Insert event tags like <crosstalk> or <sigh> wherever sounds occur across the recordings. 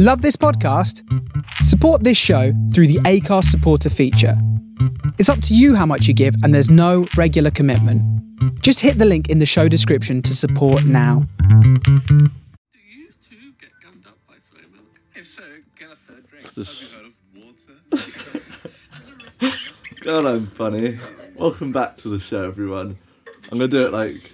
Love this podcast? Support this show through the Anchor supporter feature. It's up to you how much you give, and there's no regular commitment. Just hit the link in the show description to support now. Do you too get gummed up by soy milk? If so, get a third drink. Have you heard of water? <laughs> <laughs> God, I'm funny. Welcome back to the show, everyone. I'm gonna do it like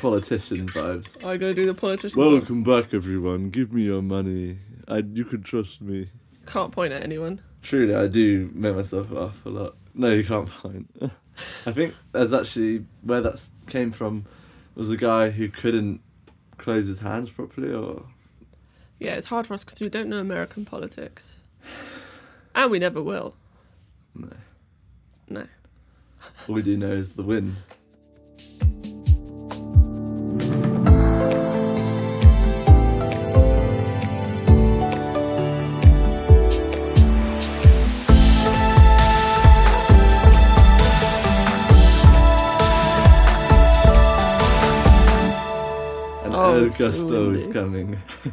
politician vibes. Oh, I'm gonna do the politician. Welcome back, everyone. Give me your money. I, you can trust me. Can't point at anyone. Truly, I do make myself laugh a lot. No, you can't find. I think that's actually where that came from. Was a guy who couldn't close his hands properly, or Yeah, it's hard for us because we don't know American politics, and we never will. no. No. All we do know is the wind. Gusto is coming. <laughs>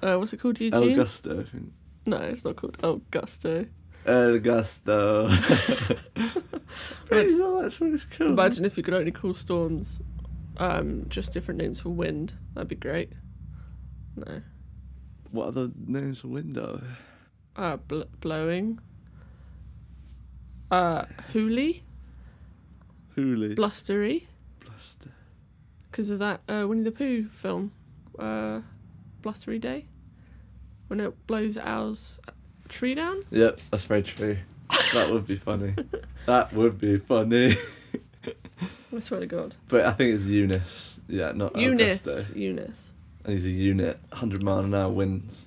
Uh, what's it called, El Eugene? Gusto. No, it's not called El Gusto. El Gusto. <laughs> Pretty sure that's what it's called. Imagine if you could only call storms um, just different names for wind. That'd be great. No. What are the names for window? Uh, bl- blowing. Uh, hooly, Hooli. blustery, Bluster. because of that uh, Winnie the Pooh film, uh, Blustery Day, when it blows Owl's tree down. Yep, that's very true. That would be funny. <laughs> that would be funny. I swear to God. But I think it's Eunice. Yeah, not Eunice. Augusto. Eunice. And he's a unit, 100 mile an hour winds.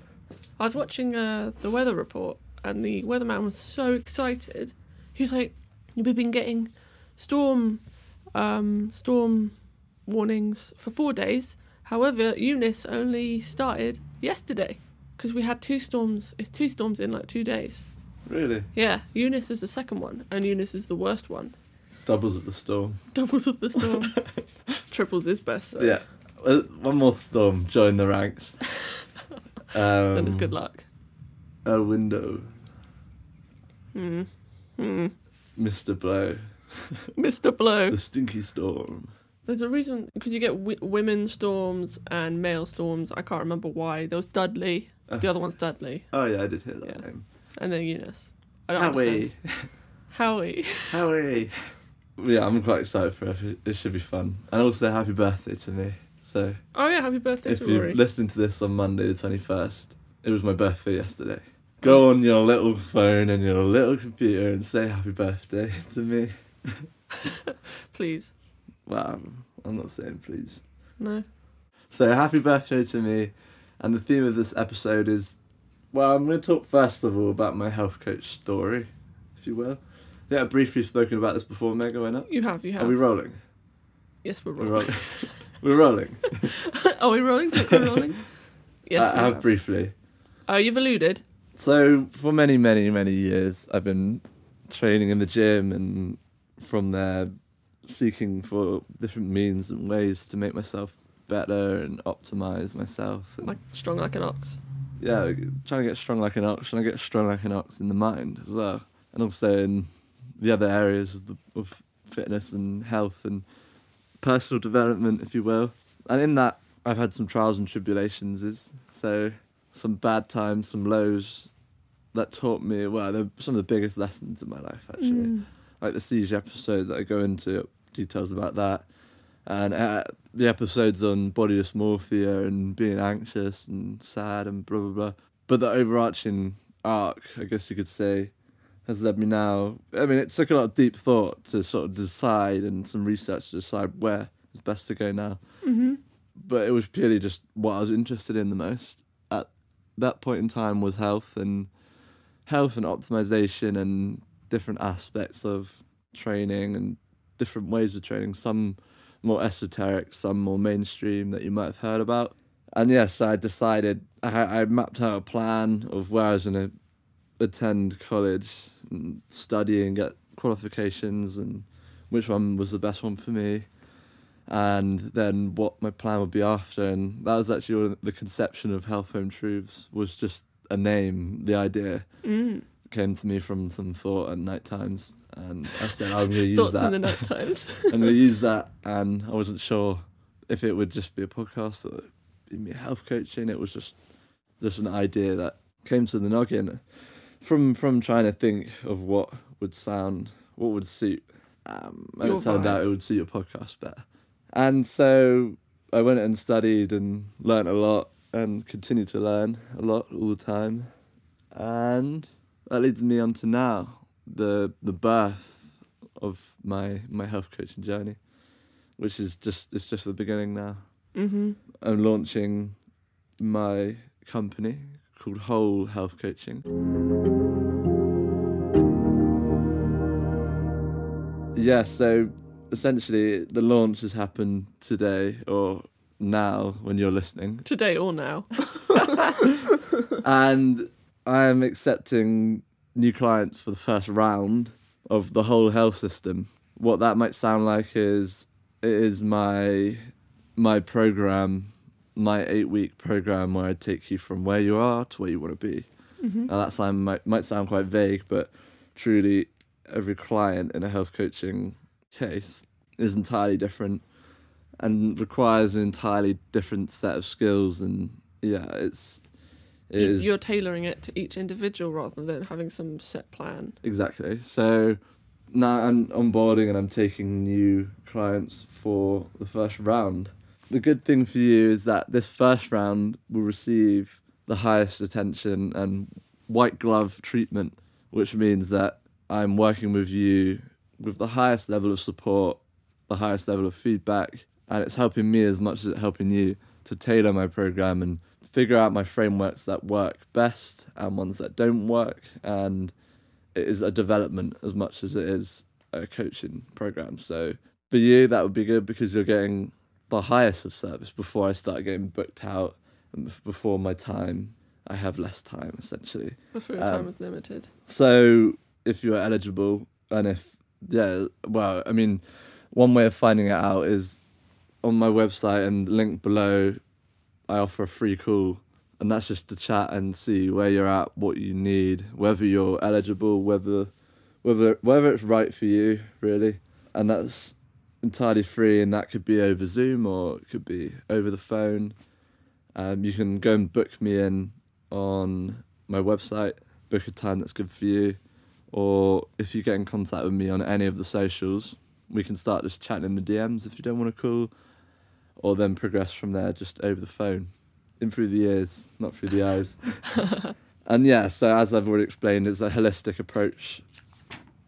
I was watching uh, the weather report, and the weatherman was so excited. He was like, "We've been getting storm, um, storm warnings for four days. However, Eunice only started yesterday because we had two storms. It's two storms in like two days. Really? Yeah, Eunice is the second one, and Eunice is the worst one. Doubles of the storm. <laughs> Doubles of the storm. <laughs> Triples is best. Though. Yeah. Uh, One more storm, join the ranks. Um, <laughs> Then it's good luck. El Window. Hmm. Hmm. Mr. Blow. Mr. Blow. The Stinky Storm. There's a reason because you get w- women storms and male storms. I can't remember why. There was Dudley. Uh. The other one's Dudley, Oh, yeah, I did hear that Yeah. name. and then Eunice. I don't Howie. understand. Howie. Howie. Yeah, I'm quite excited for it. It should be fun. And also, happy birthday to me. So, Oh yeah, happy birthday if to you're listening to this on Monday the 21st, it was my birthday yesterday. Go on your little phone and your little computer and say happy birthday to me. <laughs> Please. Well, I'm, I'm not saying please. No. So, happy birthday to me. And the theme of this episode is well, I'm going to talk first of all about my health coach story, if you will. Yeah, I've briefly spoken about this before, Meg, went up. You have. You have. Are we rolling? yes, we're We're rolling. rolling. <laughs> We're rolling. <laughs> Are we rolling? We're rolling. <laughs> Yes, I, we I have have. briefly. Oh, you've alluded. So for many, many, many years, I've been training in the gym, and from there, seeking for different means and ways to make myself better and optimize myself. And Like strong like an ox. yeah, trying to get strong like an ox, trying to get strong like an ox in the mind as well, and also in the other areas of, the, of fitness and health and personal development, if you will. And in that, I've had some trials and tribulations. Is so some bad times, some lows that taught me. Well, they're some of the biggest lessons in my life actually. Mm. Like the siege episode that I go into details about that, and uh, the episodes on body dysmorphia and being anxious and sad and blah blah blah. But the overarching arc, I guess you could say, has led me now. I mean, it took a lot of deep thought to sort of decide and some research to decide where it's best to go now. Mm-hmm. But it was purely just what I was interested in the most at that point in time was health and health and optimization and different aspects of training and different ways of training. Some more esoteric, some more mainstream that you might have heard about. And yes, I decided I, I mapped out a plan of where I was going to attend college and study and get qualifications and which one was the best one for me and then what my plan would be after and that was actually all the conception of health home truths was just a name, the idea Mm. Came to me from some thought at night times, and I said I'm going to use Thoughts that. in the night times. <laughs> I'm going <laughs> to use that, and I wasn't sure if it would just be a podcast or be me health coaching. It was just just an idea that came to the noggin from from trying to think of what would sound, what would suit. Um, and Your it turned out it would suit your podcast better. And so I went and studied and learnt a lot and continue to learn a lot all the time. And that leads me on to now, the the birth of my my health coaching journey, which is just it's just the beginning now. hmm I'm launching my company called Whole Health Coaching. Yeah, so essentially the launch has happened today or now when you're listening. Today or now. <laughs> <laughs> and I am accepting new clients for the first round of the whole health system. What that might sound like is it is my my program, my eight week program where I take you from where you are to where you want to be. hmm Now that sound might might sound quite vague, but truly every client in a health coaching case is entirely different and requires an entirely different set of skills and yeah, it's it is You're tailoring it to each individual rather than having some set plan. exactly. So now I'm onboarding and I'm taking new clients for the first round. The good thing for you is that this first round will receive the highest attention and white glove treatment, which means that I'm working with you with the highest level of support, the highest level of feedback, and it's helping me as much as it's helping you to tailor my program and figure out my frameworks that work best and ones that don't work. And it is a development as much as it is a coaching program. So for you, that would be good because you're getting the highest of service before I start getting booked out and before my time. I have less time essentially. Before your time Um, is limited. So if you're eligible, and if yeah, well, I mean, one way of finding it out is on my website and link below. I offer a free call, and that's just to chat and see where you're at, what you need, whether you're eligible, whether whether whether it's right for you, really, and that's entirely free, and that could be over Zoom or it could be over the phone. Um, you can go and book me in on my website, book a time that's good for you, or if you get in contact with me on any of the socials, we can start just chatting in the DMs if you don't want to call, or then progress from there just over the phone, in through the ears, not through the eyes. <laughs> and yeah, so as I've already explained, it's a holistic approach,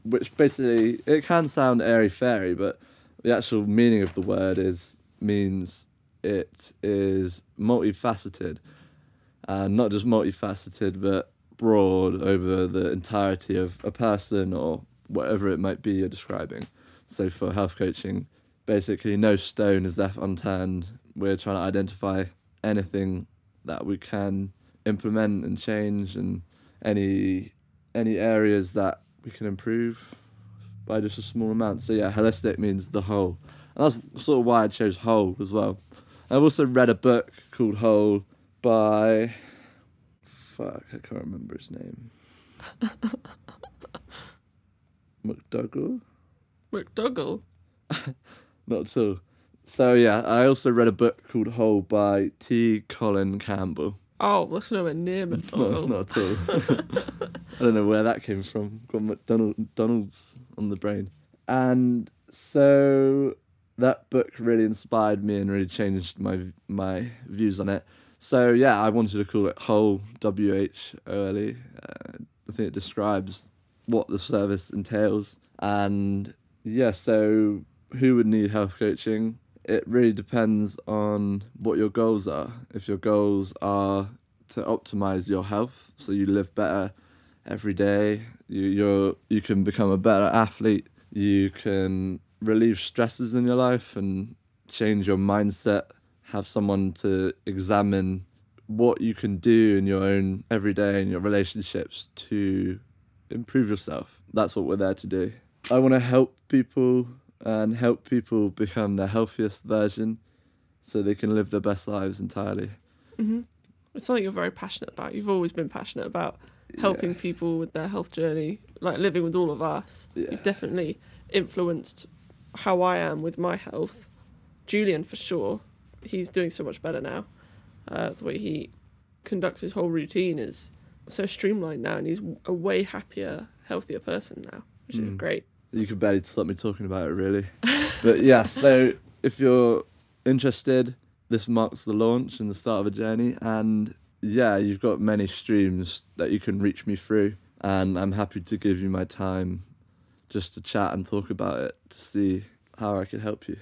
which basically it can sound airy fairy, but the actual meaning of the word is means it is multifaceted, and not just multifaceted, but broad over the entirety of a person or whatever it might be you're describing. So for health coaching, basically no stone is left unturned. We're trying to identify anything that we can implement and change and any any areas that we can improve by just a small amount. So yeah, holistic means the whole. And that's sort of why I chose whole as well. I've also read a book called Whole by fuck, I can't remember his name. <laughs> McDougall? McDougall. <laughs> Not at all. So yeah, I also read a book called Whole by T. Colin Campbell. Oh, that's nowhere near <laughs> No, it's McDougall. not at all. <laughs> I don't know where that came from. Got McDonald McDonald's on the brain. And so that book really inspired me and really changed my my views on it. So yeah, I wanted to call it Whole W H O L E. Uh, I think it describes what the service entails. And yeah, so who would need health coaching? It really depends on what your goals are. If your goals are to optimize your health so you live better every day, you you're you can become a better athlete, you can relieve stresses in your life and change your mindset, have someone to examine what you can do in your own everyday and your relationships to improve yourself. That's what we're there to do. I want to help people and help people become their healthiest version so they can live their best lives entirely. hmm It's something you're very passionate about. You've always been passionate about helping people with their health journey, like living with all of us. Yeah. You've definitely influenced how I am with my health. Julian, for sure, he's doing so much better now. Uh, the way he conducts his whole routine is so streamlined now, and he's a way happier, healthier person now, which is Mm. great. You could barely stop me talking about it, really. but yeah, so if you're interested, this marks the launch and the start of a journey. And yeah, you've got many streams that you can reach me through. And I'm happy to give you my time just to chat and talk about it to see how I could help you,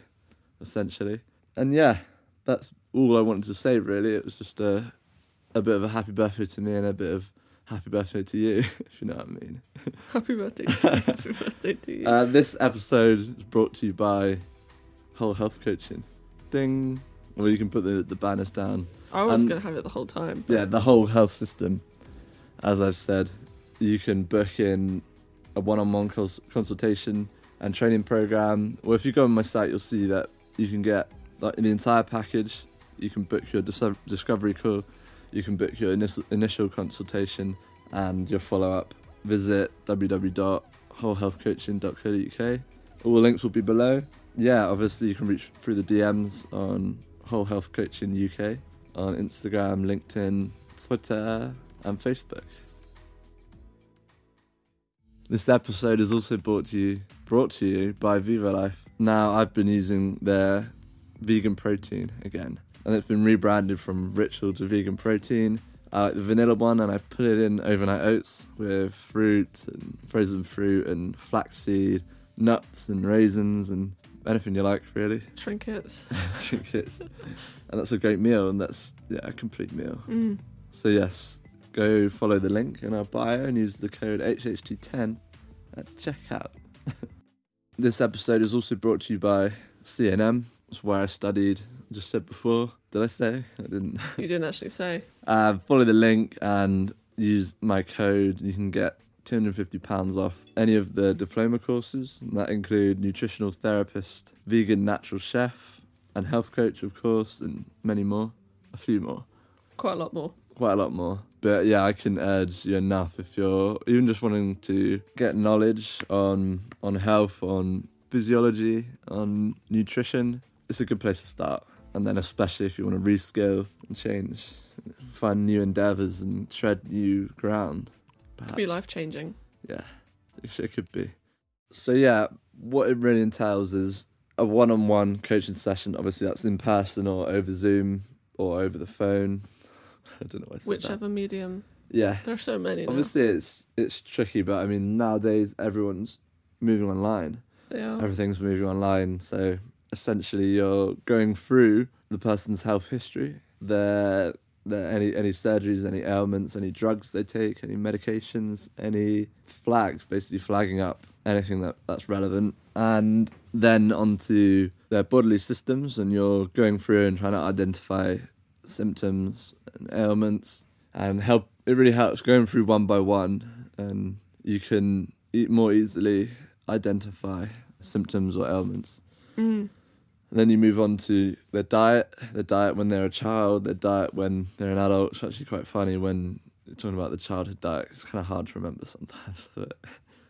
essentially. And yeah, that's all I wanted to say, really. It was just a, a bit of a happy birthday to me and a bit of happy birthday to you, <laughs> if you know what I mean. <laughs> Happy birthday to you. Happy <laughs> birthday to you. Uh, this episode is brought to you by Whole Health Coaching. Ding. Or you can put the, the banners down. I was going to have it the whole time. Yeah, the whole health system. As I've said, you can book in a one-on-one consultation and training program. Or if you go on my site, you'll see that you can get like the entire package. You can book your dis- discovery call. You can book your initial consultation and your follow-up. Visit www.wholehealthcoaching.co.uk. All the links will be below. Yeah, obviously you can reach through the DMs on Whole Health Coaching UK on Instagram, LinkedIn, Twitter, and Facebook. This episode is also brought to you brought to you by Vivo Life. Now I've been using their vegan protein again, and it's been rebranded from Ritual to Vegan Protein. I like the vanilla one, and I put it in overnight oats with fruit and frozen fruit and flaxseed, nuts and raisins and anything you like, really. Trinkets. <laughs> Trinkets. and that's a great meal, and that's yeah a complete meal. Mm. So yes, go follow the link in our bio and use the code HHT10 at checkout. <laughs> this episode is also brought to you by CNM. It's where I studied. Just said before. Did I say? I didn't. You didn't actually say. <laughs> Uh, follow the link and use my code. You can get £250 off any of the diploma courses. And that include nutritional therapist, vegan natural chef, and health coach, of course, and many more. A few more Quite a lot more. quite a lot more. But yeah, I can urge you enough if you're even just wanting to get knowledge on on health, on physiology, on nutrition. It's a good place to start. And then especially if you want to reskill and change, find new endeavors and tread new ground. Could be life changing. Yeah, it could be. So yeah, what it really entails is a one-on-one coaching session. Obviously, that's in person or over Zoom or over the phone. <laughs> I don't know why I said that. Whichever medium. Yeah, There are so many now. obviously it's it's tricky, but I mean nowadays everyone's moving online. Are. Everything's moving online, so essentially you're going through the person's health history, their their any any surgeries, any ailments, any drugs they take, any medications, any flags, basically flagging up anything that that's relevant, and then onto their bodily systems, and you're going through and trying to identify symptoms and ailments, and help. It really helps going through one by one, and you can eat more easily identify symptoms or ailments. Mm. And then you move on to their diet, their diet when they're a child, their diet when they're an adult. It's actually quite funny when you're talking about the childhood diet. It's kind of hard to remember sometimes. <laughs>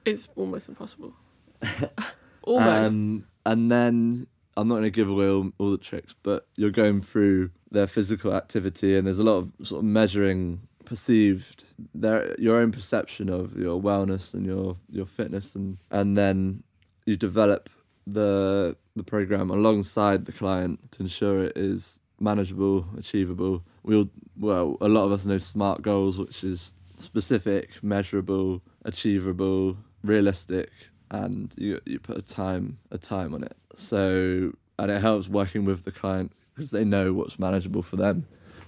It's almost impossible. <laughs> almost. Um, and then I'm not going to give away all, all the tricks, but you're going through their physical activity, and there's a lot of sort of measuring perceived their your own perception of your wellness and your your fitness, and and then you develop the the program alongside the client to ensure it is manageable, achievable. We'll well, a lot of us know SMART goals, which is specific, measurable, achievable, realistic, and you you put a time a time on it. So and it helps working with the client because they know what's manageable for them,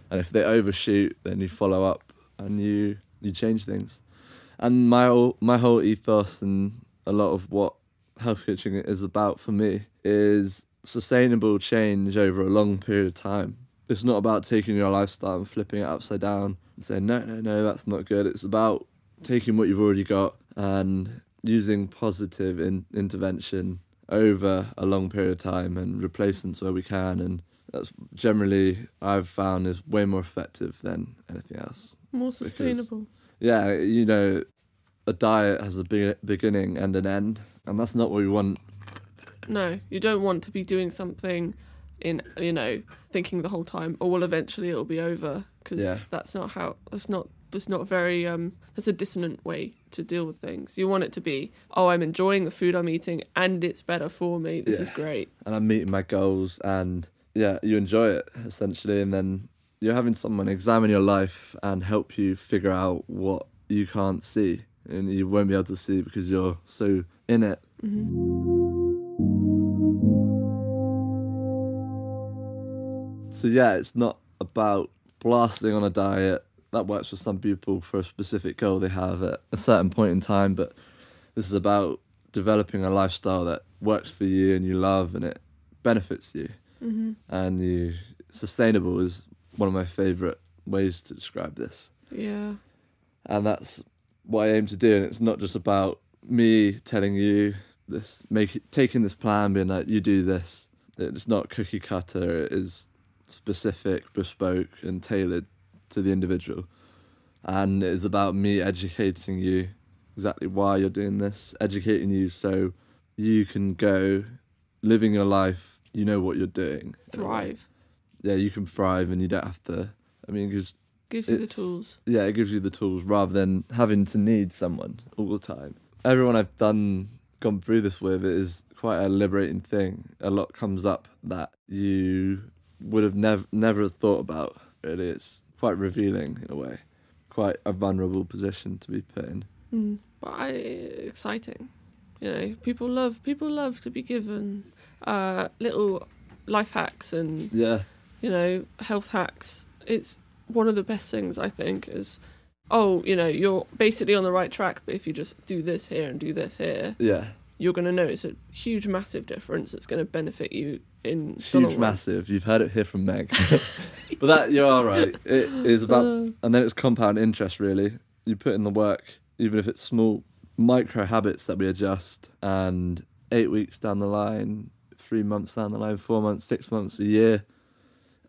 and if they overshoot, then you follow up and you you change things. And my whole my whole ethos and a lot of what health <laughs> coaching is about for me is sustainable change over a long period of time. It's not about taking your lifestyle and flipping it upside down and saying no no no that's not good. It's about taking what you've already got and using positive in, intervention over a long period of time and replacements where we can and That's generally I've found is way more effective than anything else. More sustainable. Yeah, you know, a diet has a be- beginning and an end, and that's not what we want. No, you don't want to be doing something in you know thinking the whole time, oh well, eventually it'll be over because Yeah. that's not how that's not that's not very um that's a dissonant way to deal with things. You want it to be, oh, I'm enjoying the food I'm eating and it's better for me. This is great. and I'm meeting my goals and yeah, you enjoy it essentially and then you're having someone examine your life and help you figure out what you can't see and you won't be able to see because you're so in it. So yeah, it's not about blasting on a diet. That works for some people for a specific goal they have at a certain point in time, but this is about developing a lifestyle that works for you and you love and it benefits you hmm and you sustainable is one of my favorite ways to describe this Yeah. and that's what I aim to do and it's not just about me telling you this make it, taking this plan being like you do this it's not cookie cutter it is specific bespoke and tailored to the individual and it is about me educating you exactly why you're doing this educating you so you can go living your life you know what you're doing in a way. Thrive. yeah you can thrive and you don't have to i mean because Gives you the tools. yeah, it gives you the tools rather than having to need someone all the time. Everyone I've done gone through this with it is quite a liberating thing. A lot comes up that you would have never never thought about. Really, it's quite revealing in a way. Quite a vulnerable position to be put in. Mm. But I, exciting. You know, people love people love to be given uh, little life hacks and Yeah, you know health hacks. It's one of the best things I think is, oh, you know, you're basically on the right track, but if you just do this here and do this here, yeah, you're going to notice a huge, massive difference that's going to benefit you in huge, massive. You've heard it here from Meg. <laughs> but that you are right. It is about Uh, and then it's compound interest really you put in the work even if it's small micro habits that we adjust and eight weeks down the line three months down the line four months six months a year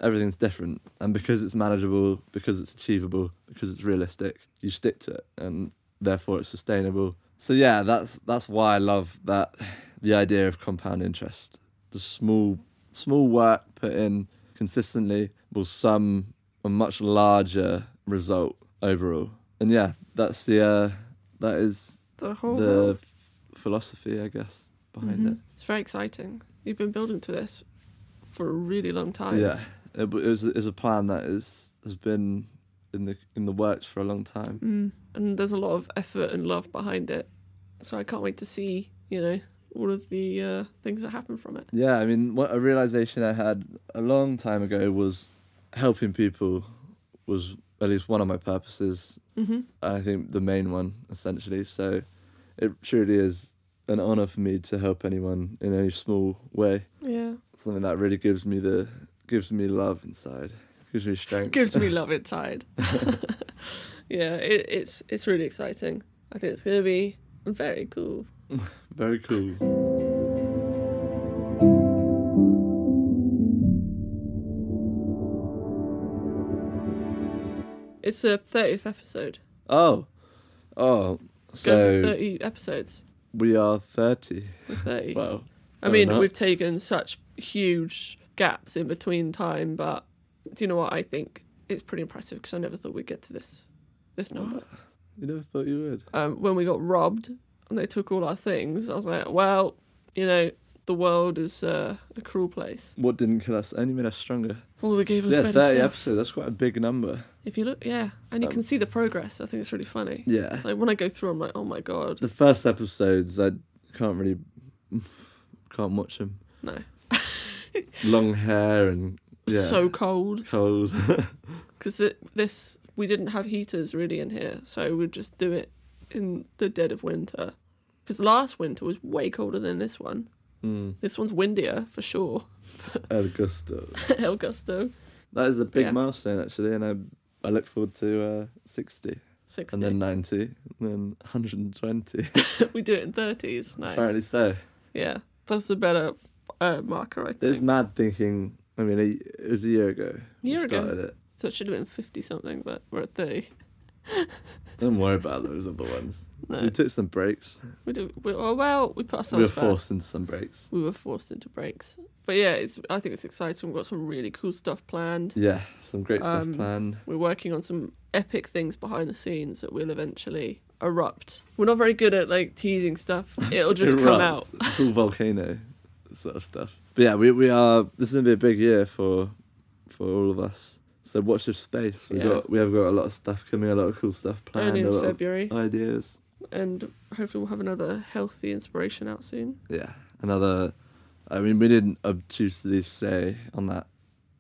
everything's different and because it's manageable because it's achievable because it's realistic you stick to it and therefore it's sustainable so yeah that's that's why i love that the idea of compound interest the small small work put in consistently will sum a much larger result overall. And yeah, that's the uh, that is the whole the f- philosophy, I guess, behind Mhm. It's very exciting. You've been building to this for a really long time. Yeah, it, w- it was is a plan that is has been in the in the works for a long time. Mm. And there's a lot of effort and love behind it. So I can't wait to see, you know, all of the uh, things that happen from it. Yeah, I mean, what a realization I had a long time ago was helping people was at least one of my purposes. hmm I think the main one essentially. So it truly is an honor for me to help anyone in any small way. Yeah. Something that really gives me the gives me love inside, gives me strength. Gives me love <laughs> inside. <laughs> yeah, it, it's it's really exciting. I think it's going to be very cool. <laughs> Very cool. It's the 30th episode. Oh, oh. So 30 episodes. we are thirty. 30. Wow. I mean, we've taken such huge gaps in between time, but do you know what? I think it's pretty impressive because I never thought we'd get to this this number. You never thought you would. Um, when we got robbed and they took all our things, I was like, well, you know, the world is uh, a cruel place. What didn't kill us only made us stronger. Well, they gave us yeah, better thirty stuff. episodes. That's quite a big number. If you look, yeah, and you Um, can see the progress. I think it's really funny. Yeah. Like when I go through, I'm like, oh my god, The first episodes, I can't really <laughs> can't watch them. no, <laughs> Long hair and yeah, so cold. cold. <laughs> because this we didn't have heaters really in here, so we'd just do it in the dead of winter. Because last winter was way colder than this one. mm. This one's windier for sure. <laughs> El Gusto. El Gusto, That is a big Yeah. milestone actually, and I I look forward to uh, sixty, sixty. and then ninety, and then one hundred and twenty. we do it in thirties. Nice. Apparently so. Yeah, that's a better uh, marker. I It's mad thinking I mean, a, it was a year ago. we Year ago. it. So it should have been 50 something, but we're at 30. <laughs> Don't worry about those other ones. No. We took some breaks. We do, we, oh, well, we put ourselves. We were forced into some breaks. We were forced into breaks. But yeah, it's. I think it's exciting. We've got some really cool stuff planned. Yeah, some great stuff Um, planned. We're working on some epic things behind the scenes that will eventually erupt. We're not very good at like teasing stuff. It'll just <laughs> come out. It's all volcano sort of stuff. But yeah, we we are. This is gonna be a big year for for all of us. So watch this space. We Yeah. got we have got a lot of stuff coming, a lot of cool stuff planned, Only in February, ideas. and hopefully we'll have another healthy inspiration out soon. Yeah, another. I mean, we didn't obtusely say on that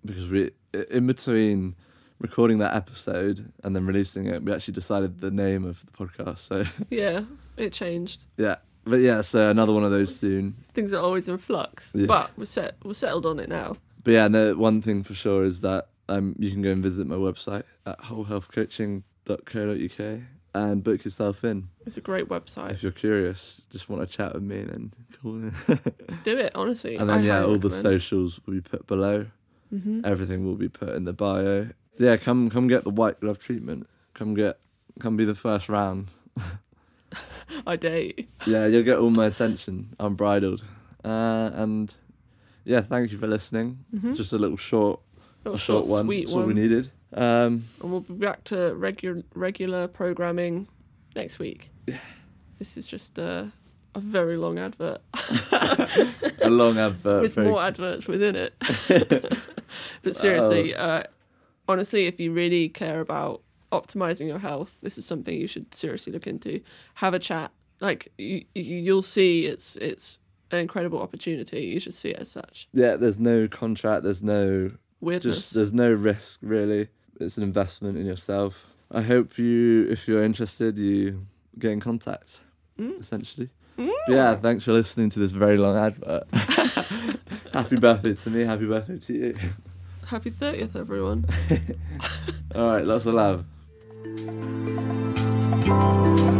because we in between recording that episode and then releasing it, we actually decided the name of the podcast. So Yeah, it changed. <laughs> yeah, but yeah, so another one of those soon. Things are always in flux, Yeah. but we're set. We're settled on it now. But yeah, no, one thing for sure is that um, you can go and visit my website at wholehealthcoaching.co.uk and book yourself in. It's a great website. If you're curious, just want to chat with me, then call in. Do it honestly. and then, yeah, all the socials will be put below. Mhm. Everything will be put in the bio. So yeah, come come get the white glove treatment. Come get, come be the first round. <laughs> <laughs> I you. Yeah, you'll get all my attention, unbridled. Uh, and yeah, thank you for listening. Mhm. Just a little short, Little a short, one. sweet That's what we needed. Um, And we'll be back to regular regular programming next week. Yeah. This is just uh, a very long advert <laughs> a long advert. with very- more adverts within it. <laughs> but seriously, uh, honestly, if you really care about optimizing your health, this is something you should seriously look into. Have a chat. Like you, you you'll see, it's it's an incredible opportunity. You should see it as such. yeah, there's no contract. There's no Weirdness. just there's no risk really. It's an investment in yourself. I hope you, if you're interested, you get in contact. Mm. Essentially. But yeah, thanks for listening to this very long advert. <laughs> happy birthday to me. Happy birthday to you. Happy thirtieth, everyone. <laughs> All right, lots of love. Thank you.